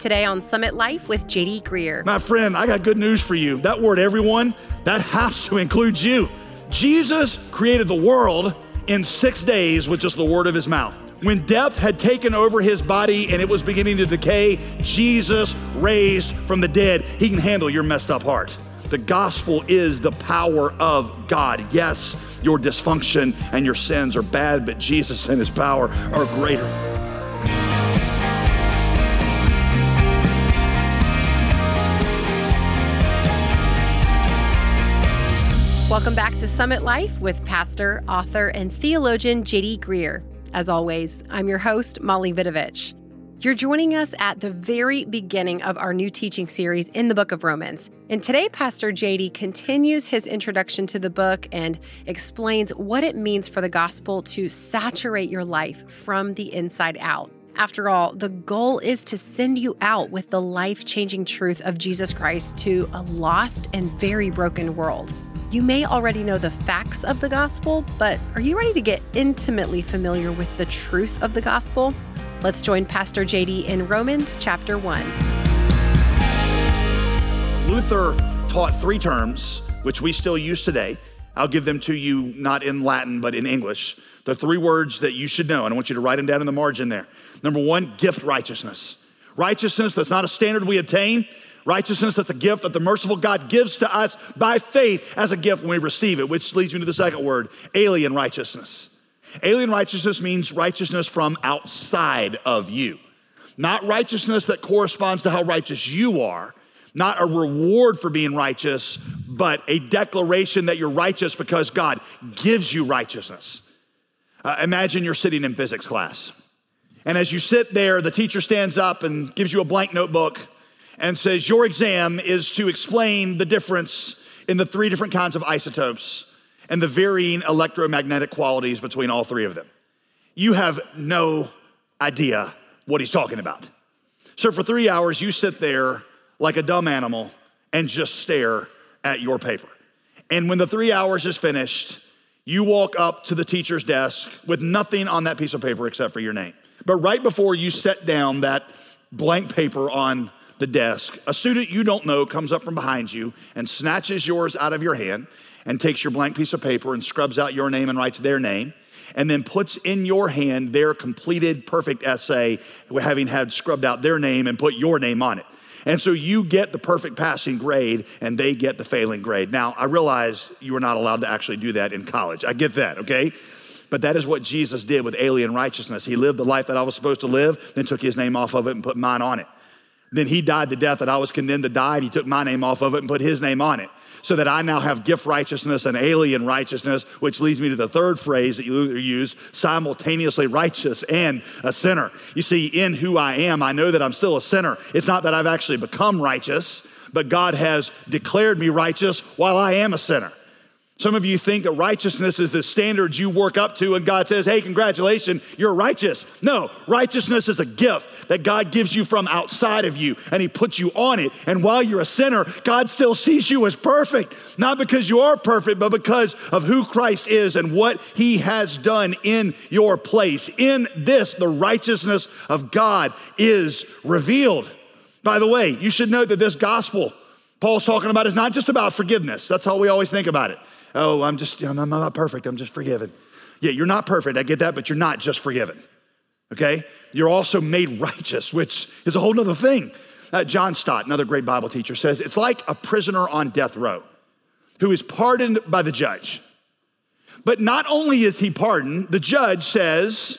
Today on Summit Life with JD Greear. My friend, I got good news for you. That word, everyone, that has to include you. Jesus created the world in six days with just the word of his mouth. When death had taken over his body and it was beginning to decay, Jesus raised from the dead. He can handle your messed up heart. The gospel is the power of God. Yes, your dysfunction and your sins are bad, but Jesus and his power are greater. Welcome back to Summit Life with pastor, author, and theologian JD Greear. As always, I'm your host, Molly Vidovich. You're joining us at the very beginning of our new teaching series in the book of Romans. And today, Pastor JD continues his introduction to the book and explains what it means for the gospel to saturate your life from the inside out. After all, the goal is to send you out with the life changing truth of Jesus Christ to a lost and very broken world. You may already know the facts of the gospel, but are you ready to get intimately familiar with the truth of the gospel? Let's join Pastor JD in Romans chapter 1. Luther taught three terms, which we still use today. I'll give them to you not in Latin, but in English. The three words that you should know, and I want you to write them down in the margin there. Number one, gift righteousness. Righteousness that's not a standard we obtain, Righteousness, that's a gift that the merciful God gives to us by faith as a gift when we receive it, which leads me to the second word alien righteousness. Alien righteousness means righteousness from outside of you, not righteousness that corresponds to how righteous you are, not a reward for being righteous, but a declaration that you're righteous because God gives you righteousness. Uh, imagine you're sitting in physics class. And as you sit there, the teacher stands up and gives you a blank notebook and says, Your exam is to explain the difference in the three different kinds of isotopes and the varying electromagnetic qualities between all three of them. You have no idea what he's talking about. So for three hours, you sit there like a dumb animal and just stare at your paper. And when the three hours is finished, you walk up to the teacher's desk with nothing on that piece of paper except for your name. But right before you set down that blank paper on the desk, a student you don't know comes up from behind you and snatches yours out of your hand and takes your blank piece of paper and scrubs out your name and writes their name and then puts in your hand their completed perfect essay, having had scrubbed out their name and put your name on it. And so you get the perfect passing grade and they get the failing grade. Now, I realize you are not allowed to actually do that in college. I get that, okay? But that is what Jesus did with alien righteousness. He lived the life that I was supposed to live, then took his name off of it and put mine on it. Then he died the death that I was condemned to die, and he took my name off of it and put his name on it. So that I now have gift righteousness and alien righteousness, which leads me to the third phrase that you use simultaneously righteous and a sinner. You see, in who I am, I know that I'm still a sinner. It's not that I've actually become righteous, but God has declared me righteous while I am a sinner. Some of you think that righteousness is the standards you work up to, and God says, Hey, congratulations, you're righteous. No, righteousness is a gift that God gives you from outside of you, and He puts you on it. And while you're a sinner, God still sees you as perfect, not because you are perfect, but because of who Christ is and what He has done in your place. In this, the righteousness of God is revealed. By the way, you should note that this gospel Paul's talking about is not just about forgiveness. That's how we always think about it. Oh, I'm just, I'm not perfect. I'm just forgiven. Yeah, you're not perfect. I get that, but you're not just forgiven. Okay? You're also made righteous, which is a whole nother thing. Uh, John Stott, another great Bible teacher, says it's like a prisoner on death row who is pardoned by the judge. But not only is he pardoned, the judge says,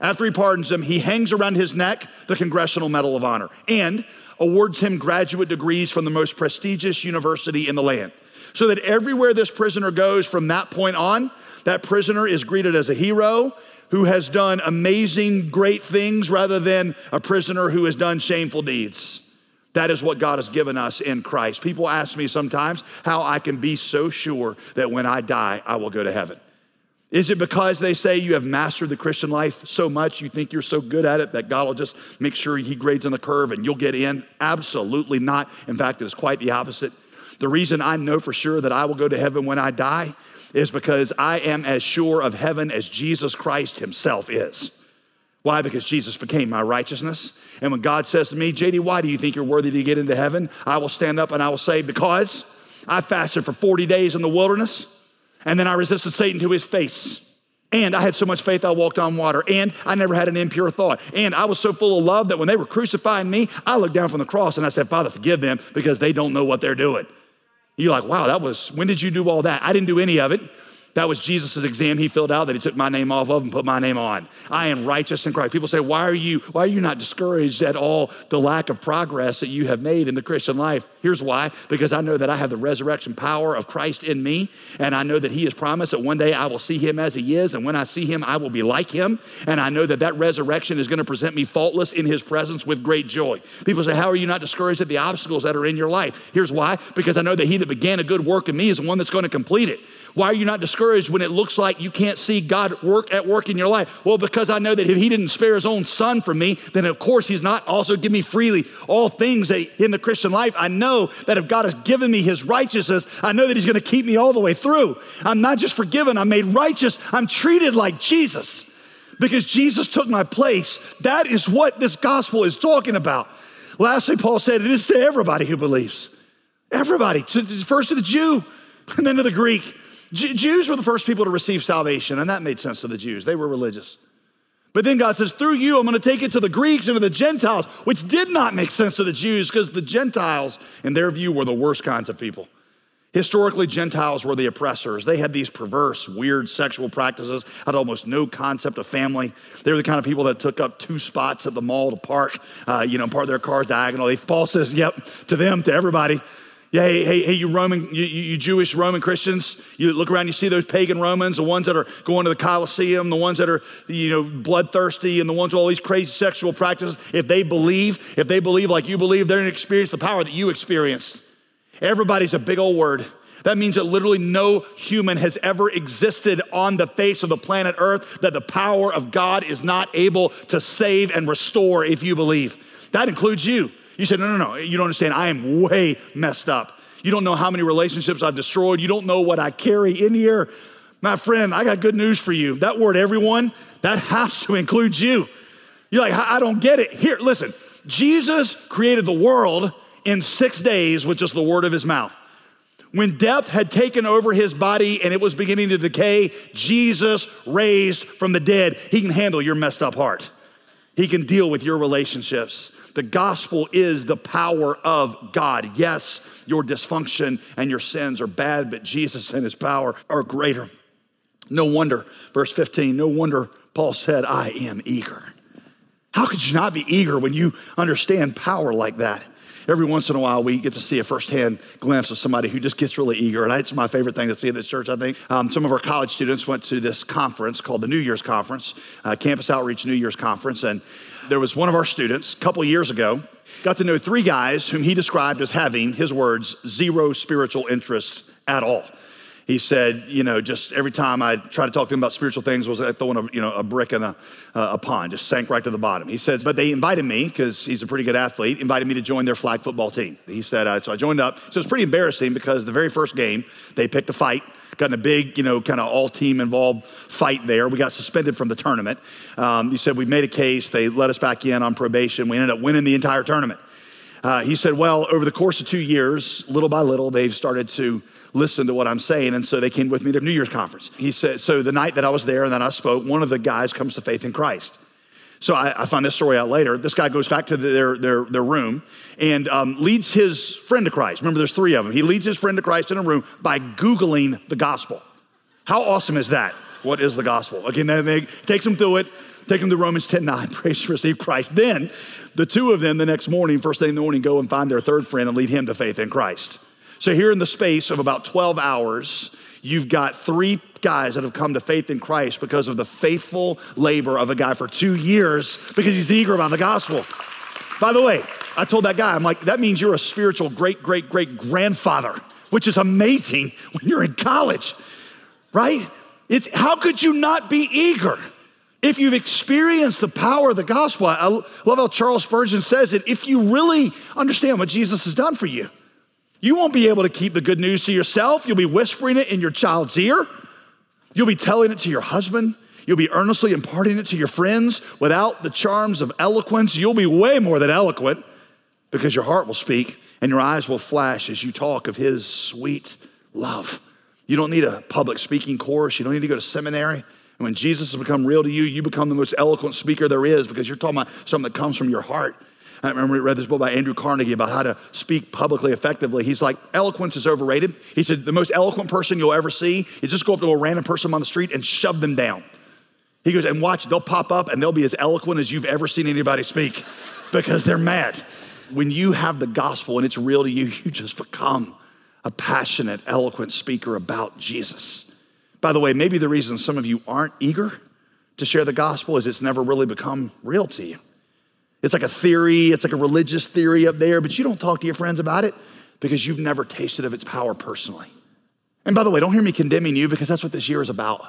after he pardons him, he hangs around his neck the Congressional Medal of Honor and awards him graduate degrees from the most prestigious university in the land so that everywhere this prisoner goes from that point on, that prisoner is greeted as a hero who has done amazing, great things rather than a prisoner who has done shameful deeds. That is what God has given us in Christ. People ask me sometimes how I can be so sure that when I die, I will go to heaven. Is it because they say you have mastered the Christian life so much, you think you're so good at it that God will just make sure He grades on the curve and you'll get in? Absolutely not. In fact, it is quite the opposite. The reason I know for sure that I will go to heaven when I die is because I am as sure of heaven as Jesus Christ himself is. Why? Because Jesus became my righteousness. And when God says to me, JD, why do you think you're worthy to get into heaven? I will stand up and I will say, Because I fasted for 40 days in the wilderness, and then I resisted Satan to his face. And I had so much faith I walked on water. And I never had an impure thought. And I was so full of love that when they were crucifying me, I looked down from the cross and I said, Father, forgive them because they don't know what they're doing. You're like, wow, that was, when did you do all that? I didn't do any of it. That was Jesus' exam he filled out that he took my name off of and put my name on. I am righteous in Christ. People say, why are you, why are you not discouraged at all the lack of progress that you have made in the Christian life? Here's why, because I know that I have the resurrection power of Christ in me, and I know that he has promised that one day I will see him as he is, and when I see him, I will be like him. And I know that that resurrection is going to present me faultless in his presence with great joy. People say, how are you not discouraged at the obstacles that are in your life? Here's why, because I know that he that began a good work in me is the one that's going to complete it. Why are you not discouraged when it looks like you can't see God work at work in your life? Well, because I know that if He didn't spare His own Son for me, then of course He's not also give me freely all things that in the Christian life. I know that if God has given me His righteousness, I know that He's going to keep me all the way through. I'm not just forgiven, I'm made righteous, I'm treated like Jesus because Jesus took my place. That is what this gospel is talking about. Lastly, Paul said it is to everybody who believes. Everybody, first to the Jew and then to the Greek. Jews were the first people to receive salvation, and that made sense to the Jews. They were religious. But then God says, through you, I'm going to take it to the Greeks and to the Gentiles, which did not make sense to the Jews because the Gentiles, in their view, were the worst kinds of people. Historically, Gentiles were the oppressors. They had these perverse, weird sexual practices, had almost no concept of family. They were the kind of people that took up two spots at the mall to park, uh, you know, park their cars diagonally. Paul says, yep, to them, to everybody. Yeah, hey, hey, hey, you Roman, you, you, Jewish Roman Christians, you look around, you see those pagan Romans, the ones that are going to the Colosseum, the ones that are, you know, bloodthirsty, and the ones with all these crazy sexual practices. If they believe, if they believe like you believe, they're going to experience the power that you experienced. Everybody's a big old word. That means that literally no human has ever existed on the face of the planet Earth that the power of God is not able to save and restore if you believe. That includes you. You said, no, no, no, you don't understand. I am way messed up. You don't know how many relationships I've destroyed. You don't know what I carry in here. My friend, I got good news for you. That word, everyone, that has to include you. You're like, I don't get it. Here, listen, Jesus created the world in six days with just the word of his mouth. When death had taken over his body and it was beginning to decay, Jesus raised from the dead. He can handle your messed up heart, he can deal with your relationships. The gospel is the power of God. Yes, your dysfunction and your sins are bad, but Jesus and his power are greater. No wonder, verse 15, no wonder Paul said, I am eager. How could you not be eager when you understand power like that? Every once in a while, we get to see a firsthand glimpse of somebody who just gets really eager. And it's my favorite thing to see at this church, I think. Um, some of our college students went to this conference called the New Year's Conference, uh, Campus Outreach New Year's Conference. And there was one of our students a couple years ago, got to know three guys whom he described as having, his words, zero spiritual interest at all. He said, you know, just every time I try to talk to him about spiritual things was like throwing a, you know, a brick in a, uh, a pond, just sank right to the bottom. He says but they invited me, because he's a pretty good athlete, invited me to join their flag football team. He said, uh, so I joined up. So it was pretty embarrassing because the very first game, they picked a fight got in a big, you know, kind of all team involved fight there. We got suspended from the tournament. Um, he said, We made a case. They let us back in on probation. We ended up winning the entire tournament. Uh, he said, Well, over the course of two years, little by little, they've started to listen to what I'm saying. And so they came with me to New Year's conference. He said, So the night that I was there and then I spoke, one of the guys comes to faith in Christ. So I, I find this story out later. This guy goes back to their, their, their room and um, leads his friend to Christ. Remember, there's three of them. He leads his friend to Christ in a room by Googling the gospel. How awesome is that? What is the gospel? Again, they takes him through it, take him to Romans 10 9, praise to receive Christ. Then the two of them the next morning, first thing in the morning, go and find their third friend and lead him to faith in Christ. So here in the space of about 12 hours, you've got three guys that have come to faith in Christ because of the faithful labor of a guy for two years because he's eager about the gospel. By the way, I told that guy, I'm like, that means you're a spiritual great, great, great grandfather, which is amazing when you're in college, right? It's how could you not be eager? If you've experienced the power of the gospel, I love how Charles Spurgeon says it. If you really understand what Jesus has done for you, you won't be able to keep the good news to yourself. You'll be whispering it in your child's ear. You'll be telling it to your husband. You'll be earnestly imparting it to your friends without the charms of eloquence. You'll be way more than eloquent because your heart will speak and your eyes will flash as you talk of His sweet love. You don't need a public speaking course, you don't need to go to seminary. And when Jesus has become real to you, you become the most eloquent speaker there is because you're talking about something that comes from your heart. I remember we read this book by Andrew Carnegie about how to speak publicly effectively. He's like, eloquence is overrated. He said, the most eloquent person you'll ever see is just go up to a random person on the street and shove them down. He goes, and watch, they'll pop up and they'll be as eloquent as you've ever seen anybody speak because they're mad. When you have the gospel and it's real to you, you just become a passionate, eloquent speaker about Jesus. By the way, maybe the reason some of you aren't eager to share the gospel is it's never really become real to you. It's like a theory, it's like a religious theory up there, but you don't talk to your friends about it because you've never tasted of its power personally. And by the way, don't hear me condemning you because that's what this year is about.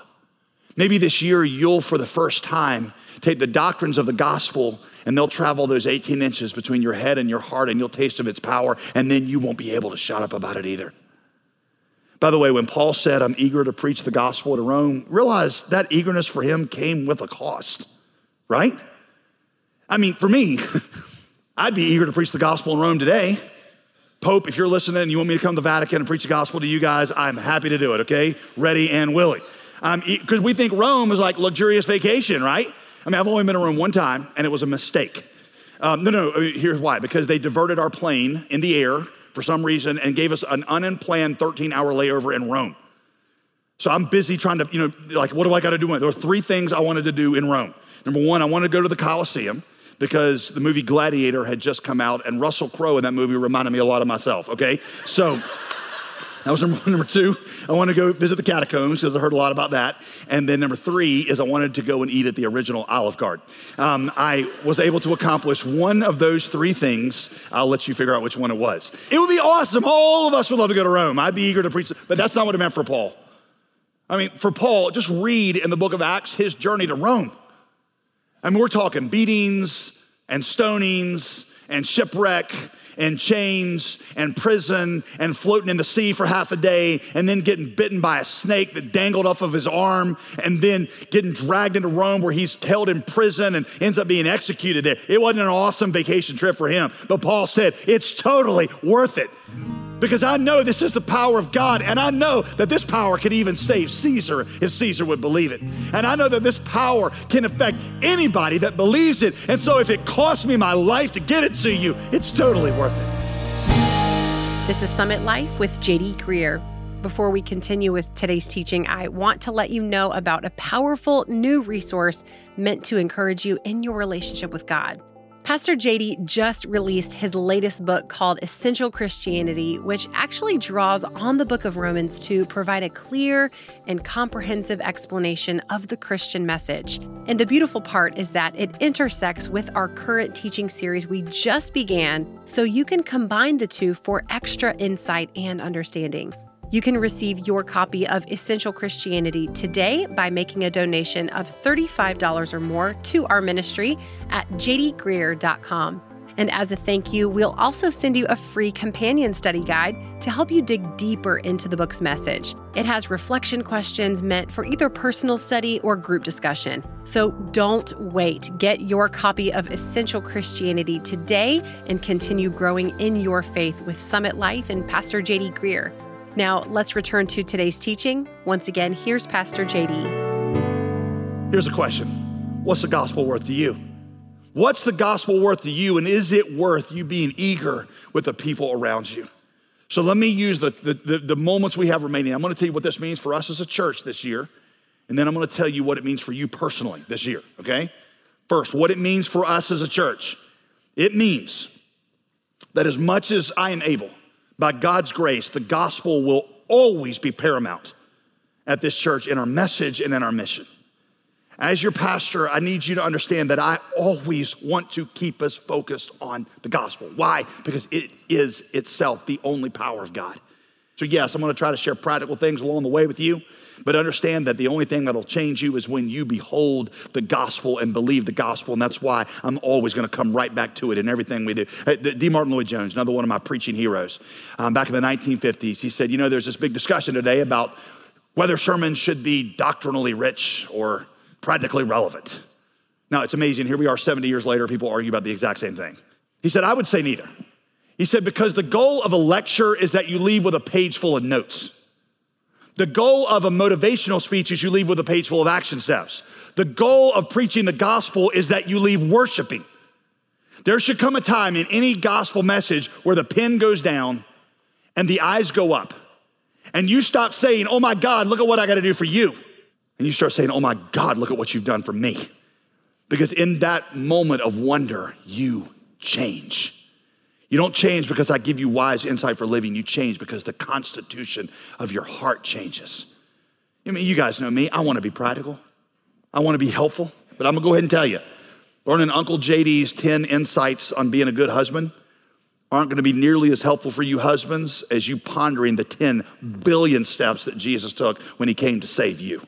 Maybe this year you'll, for the first time, take the doctrines of the gospel and they'll travel those 18 inches between your head and your heart and you'll taste of its power, and then you won't be able to shut up about it either. By the way, when Paul said, I'm eager to preach the gospel to Rome, realize that eagerness for him came with a cost, right? I mean, for me, I'd be eager to preach the gospel in Rome today. Pope, if you're listening and you want me to come to the Vatican and preach the gospel to you guys, I'm happy to do it, okay? Ready and willing. Because um, we think Rome is like luxurious vacation, right? I mean, I've only been to Rome one time, and it was a mistake. Um, no, no, here's why. Because they diverted our plane in the air for some reason and gave us an unplanned 13 hour layover in Rome. So I'm busy trying to, you know, like, what do I got to do? There were three things I wanted to do in Rome. Number one, I wanted to go to the Colosseum because the movie Gladiator had just come out, and Russell Crowe in that movie reminded me a lot of myself, okay? So that was number. Number two, I wanted to go visit the catacombs because I heard a lot about that. And then number three is I wanted to go and eat at the original Olive Garden. Um, I was able to accomplish one of those three things. I'll let you figure out which one it was. It would be awesome. All of us would love to go to Rome. I'd be eager to preach, but that's not what it meant for Paul. I mean, for Paul, just read in the book of Acts his journey to Rome. I mean, we're talking beatings and stonings and shipwreck and chains and prison and floating in the sea for half a day and then getting bitten by a snake that dangled off of his arm and then getting dragged into Rome where he's held in prison and ends up being executed there. It wasn't an awesome vacation trip for him, but Paul said it's totally worth it because I know this is the power of God, and I know that this power can even save Caesar if Caesar would believe it. And I know that this power can affect anybody that believes it. And so if it costs me my life to get it to you, it's totally worth it. This is Summit Life with JD Greear. Before we continue with today's teaching, I want to let you know about a powerful new resource meant to encourage you in your relationship with God. Pastor JD just released his latest book called Essential Christianity, which actually draws on the book of Romans to provide a clear and comprehensive explanation of the Christian message. And the beautiful part is that it intersects with our current teaching series we just began, so you can combine the two for extra insight and understanding. You can receive your copy of Essential Christianity today by making a donation of $35 or more to our ministry at jdgreear.com. And as a thank you, we'll also send you a free companion study guide to help you dig deeper into the book's message. It has reflection questions meant for either personal study or group discussion. So don't wait. Get your copy of Essential Christianity today and continue growing in your faith with Summit Life and Pastor JD Greear. Now, let's return to today's teaching. Once again, here's Pastor JD. Here's a question What's the gospel worth to you? What's the gospel worth to you, and is it worth you being eager with the people around you? So let me use the, the, the, the moments we have remaining. I'm going to tell you what this means for us as a church this year, and then I'm going to tell you what it means for you personally this year, okay? First, what it means for us as a church. It means that as much as I am able, by God's grace, the gospel will always be paramount at this church in our message and in our mission. As your pastor, I need you to understand that I always want to keep us focused on the gospel. Why? Because it is itself the only power of God. So, yes, I'm gonna try to share practical things along the way with you. But understand that the only thing that'll change you is when you behold the gospel and believe the gospel. And that's why I'm always going to come right back to it in everything we do. D. Martyn Lloyd Jones, another one of my preaching heroes, um, back in the 1950s, he said, You know, there's this big discussion today about whether sermons should be doctrinally rich or practically relevant. Now, it's amazing. Here we are 70 years later, people argue about the exact same thing. He said, I would say neither. He said, because the goal of a lecture is that you leave with a page full of notes. The goal of a motivational speech is you leave with a page full of action steps. The goal of preaching the gospel is that you leave worshiping. There should come a time in any gospel message where the pen goes down and the eyes go up. And you stop saying, Oh my God, look at what I got to do for you. And you start saying, Oh my God, look at what you've done for me. Because in that moment of wonder, you change. You don't change because I give you wise insight for living. You change because the constitution of your heart changes. I mean, you guys know me. I want to be practical. I want to be helpful. But I'm going to go ahead and tell you learning Uncle JD's 10 insights on being a good husband aren't going to be nearly as helpful for you husbands as you pondering the 10 billion steps that Jesus took when he came to save you.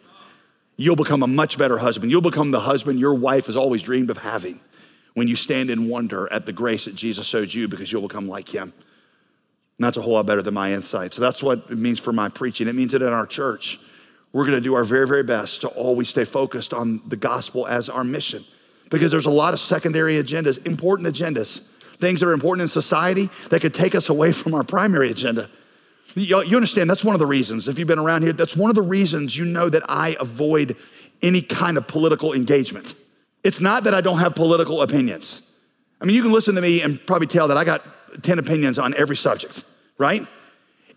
You'll become a much better husband. You'll become the husband your wife has always dreamed of having when you stand in wonder at the grace that Jesus showed you because you'll become like him. And that's a whole lot better than my insight. So that's what it means for my preaching. It means that in our church, we're going to do our very, very best to always stay focused on the gospel as our mission because there's a lot of secondary agendas, important agendas, things that are important in society that could take us away from our primary agenda. You understand, that's one of the reasons, if you've been around here, that's one of the reasons you know that I avoid any kind of political engagement. It's not that I don't have political opinions. I mean, you can listen to me and probably tell that I got 10 opinions on every subject, right?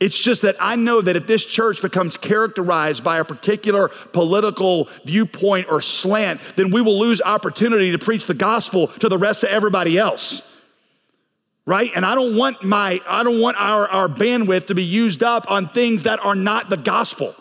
It's just that I know that if this church becomes characterized by a particular political viewpoint or slant, then we will lose opportunity to preach the gospel to the rest of everybody else right? And I don't want my, I don't want our, our bandwidth to be used up on things that are not the gospel.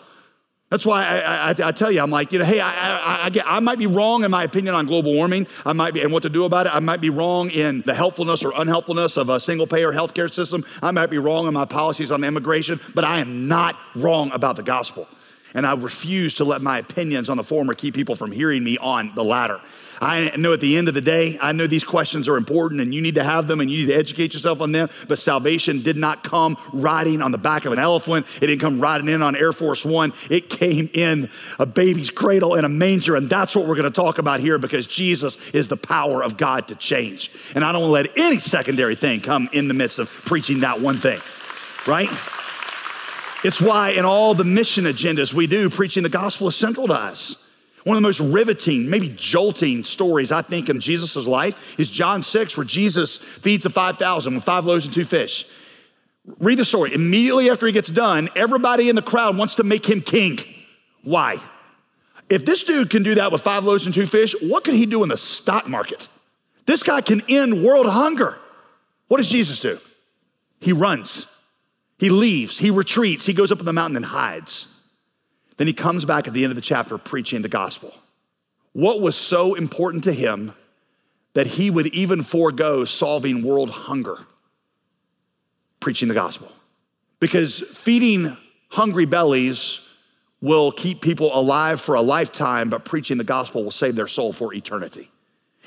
That's why I, I, I tell you, I'm like, you know, hey, I, I, I, might be wrong in my opinion on global warming. I might be, and what to do about it. I might be wrong in the helpfulness or unhelpfulness of a single payer healthcare system. I might be wrong in my policies on immigration, but I am not wrong about the gospel. And I refuse to let my opinions on the former keep people from hearing me on the latter. I know at the end of the day, I know these questions are important and you need to have them and you need to educate yourself on them. But salvation did not come riding on the back of an elephant. It didn't come riding in on Air Force One. It came in a baby's cradle in a manger. And that's what we're going to talk about here because Jesus is the power of God to change. And I don't want to let any secondary thing come in the midst of preaching that one thing, right? It's why in all the mission agendas we do, preaching the gospel is central to us. One of the most riveting, maybe jolting stories I think in Jesus' life is John 6, where Jesus feeds the 5,000 with five loaves and two fish. Read the story. Immediately after he gets done, everybody in the crowd wants to make him king. Why? If this dude can do that with five loaves and two fish, what could he do in the stock market? This guy can end world hunger. What does Jesus do? He runs, he leaves, he retreats, he goes up on the mountain and hides. Then he comes back at the end of the chapter preaching the gospel. What was so important to him that he would even forego solving world hunger? Preaching the gospel. Because feeding hungry bellies will keep people alive for a lifetime, but preaching the gospel will save their soul for eternity.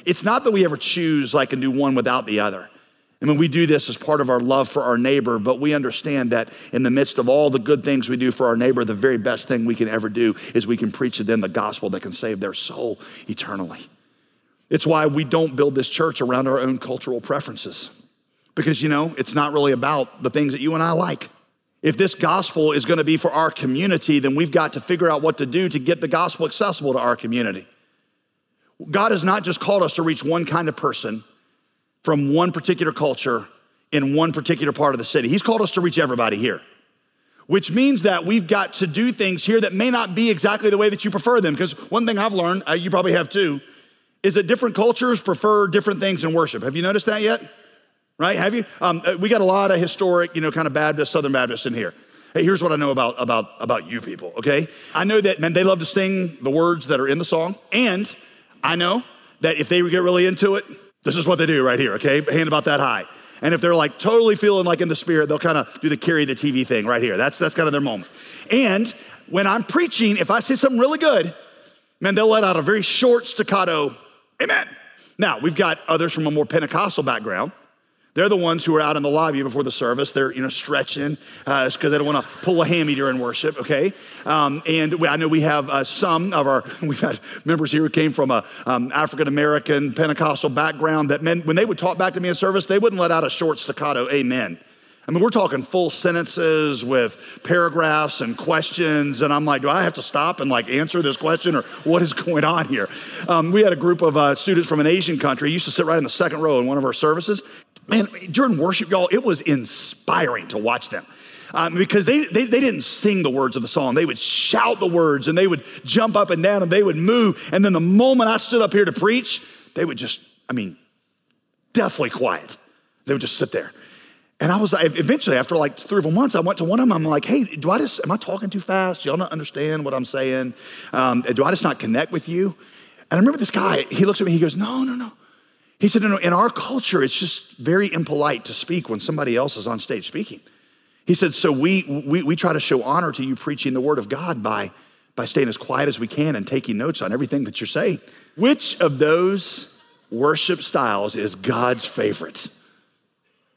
It's not that we ever choose like and do one without the other. I mean, we do this as part of our love for our neighbor, but we understand that in the midst of all the good things we do for our neighbor, the very best thing we can ever do is we can preach to them the gospel that can save their soul eternally. It's why we don't build this church around our own cultural preferences, because, you know, it's not really about the things that you and I like. If this gospel is going to be for our community, then we've got to figure out what to do to get the gospel accessible to our community. God has not just called us to reach one kind of person from one particular culture in one particular part of the city. He's called us to reach everybody here, which means that we've got to do things here that may not be exactly the way that you prefer them. Because one thing I've learned, uh, you probably have too, is that different cultures prefer different things in worship. Have you noticed that yet? Right? Have you? Um, uh, we got a lot of historic, you know, kind of Baptist, Southern Baptists in here. Hey, here's what I know about, about, about you people, okay? I know that, man, they love to sing the words that are in the song. And I know that if they get really into it, this is what they do right here, okay? Hand about that high. And if they're like totally feeling like in the spirit, they'll kind of do the carry the TV thing right here. That's, that's kind of their moment. And when I'm preaching, if I say something really good, man, they'll let out a very short staccato, amen. Now, we've got others from a more Pentecostal background They're the ones who are out in the lobby before the service. They're, you know, stretching because uh, they don't want to pull a hammy during worship, okay? Um, and we, I know we have uh, some of our, we've had members here who came from a um, African-American Pentecostal background that men, when they would talk back to me in service, they wouldn't let out a short staccato amen. I mean, we're talking full sentences with paragraphs and questions. And I'm like, do I have to stop and like answer this question or what is going on here? Um, we had a group of uh, students from an Asian country, used to sit right in the second row in one of our services. Man, during worship, y'all, it was inspiring to watch them. Um, because they, they, they, didn't sing the words of the song. They would shout the words and they would jump up and down and they would move. And then the moment I stood up here to preach, they would just, I mean, deathly quiet. They would just sit there. And I was like, eventually, after like three or four months, I went to one of them. I'm like, hey, do I just, am I talking too fast? Y'all not understand what I'm saying? Um, do I just not connect with you? And I remember this guy, he looks at me, he goes, no, no, no. He said, in our culture, it's just very impolite to speak when somebody else is on stage speaking. He said, so we, we, we try to show honor to you preaching the word of God by, by staying as quiet as we can and taking notes on everything that you're saying. Which of those worship styles is God's favorite?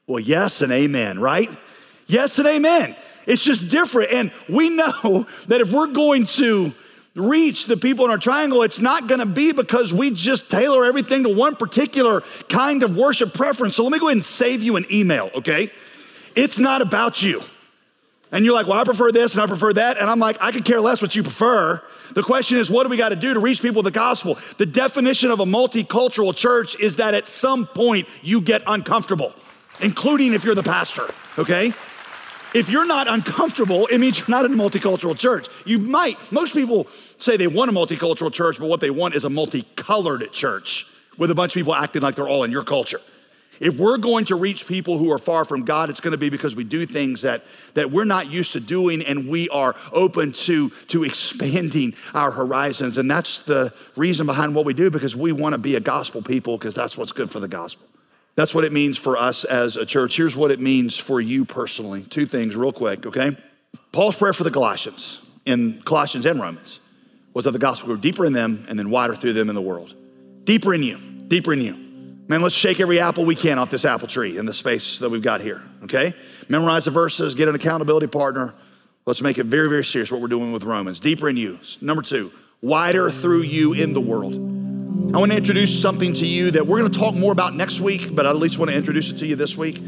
Well, yes and amen, right? Yes and amen. It's just different. And we know that if we're going to reach the people in our triangle, it's not going to be because we just tailor everything to one particular kind of worship preference. So let me go ahead and save you an email, okay? It's not about you. And you're like, well, I prefer this and I prefer that. And I'm like, I could care less what you prefer. The question is, what do we got to do to reach people with the gospel? The definition of a multicultural church is that at some point you get uncomfortable including if you're the pastor, okay? If you're not uncomfortable, it means you're not in a multicultural church. You might, most people say they want a multicultural church, but what they want is a multicolored church with a bunch of people acting like they're all in your culture. If we're going to reach people who are far from God, it's going to be because we do things that, that we're not used to doing and we are open to, to expanding our horizons. And that's the reason behind what we do because we want to be a gospel people because that's what's good for the gospel. That's what it means for us as a church. Here's what it means for you personally. Two things, real quick, okay? Paul's prayer for the Colossians in Colossians and Romans was that the gospel grew deeper in them and then wider through them in the world. Deeper in you, deeper in you. Man, let's shake every apple we can off this apple tree in the space that we've got here, okay? Memorize the verses, get an accountability partner. Let's make it very, very serious what we're doing with Romans. Deeper in you. Number two, wider through you in the world. I want to introduce something to you that we're going to talk more about next week, but I at least want to introduce it to you this week.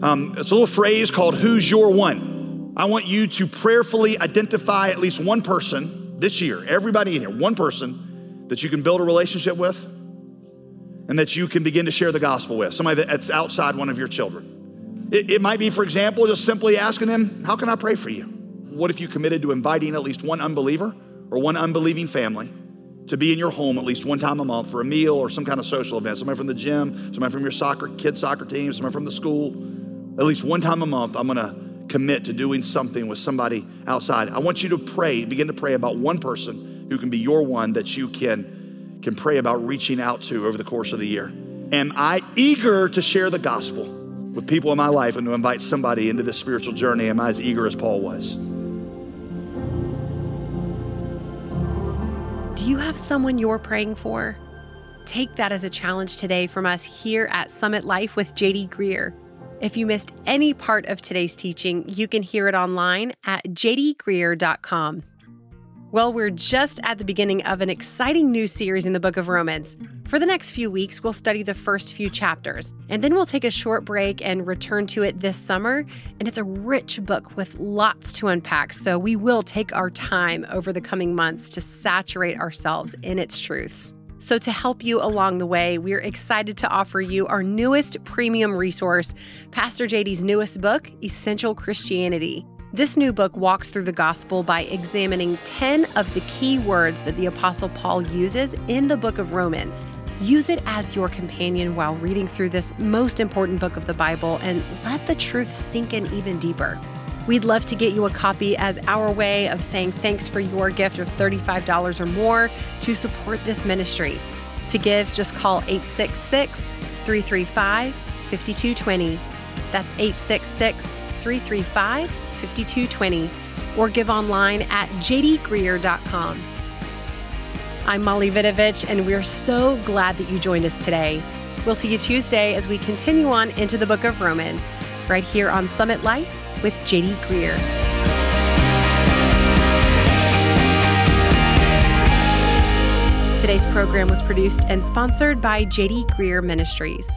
Um, it's a little phrase called Who's Your One? I want you to prayerfully identify at least one person this year, everybody in here, one person that you can build a relationship with and that you can begin to share the gospel with, somebody that's outside one of your children. It, it might be, for example, just simply asking them, How can I pray for you? What if you committed to inviting at least one unbeliever or one unbelieving family? To be in your home at least one time a month for a meal or some kind of social event. Somebody from the gym, somebody from your soccer, kid soccer team, somebody from the school. At least one time a month, I'm gonna commit to doing something with somebody outside. I want you to pray, begin to pray about one person who can be your one that you can, can pray about reaching out to over the course of the year. Am I eager to share the gospel with people in my life and to invite somebody into this spiritual journey? Am I as eager as Paul was? Do you have someone you're praying for? Take that as a challenge today from us here at Summit Life with JD Greear. If you missed any part of today's teaching, you can hear it online at jdgreear.com. Well, we're just at the beginning of an exciting new series in the book of Romans. For the next few weeks, we'll study the first few chapters, and then we'll take a short break and return to it this summer. And it's a rich book with lots to unpack, so we will take our time over the coming months to saturate ourselves in its truths. So, to help you along the way, we're excited to offer you our newest premium resource, Pastor JD's newest book, Essential Christianity. This new book walks through the gospel by examining 10 of the key words that the Apostle Paul uses in the book of Romans. Use it as your companion while reading through this most important book of the Bible and let the truth sink in even deeper. We'd love to get you a copy as our way of saying thanks for your gift of $35 or more to support this ministry. To give, just call 866 335 5220. That's 866 335 5220 or give online at jdgreear.com. I'm Molly Vidovich, and we're so glad that you joined us today. We'll see you Tuesday as we continue on into the book of Romans, right here on Summit Life with JD Greear. Today's program was produced and sponsored by JD Greear Ministries.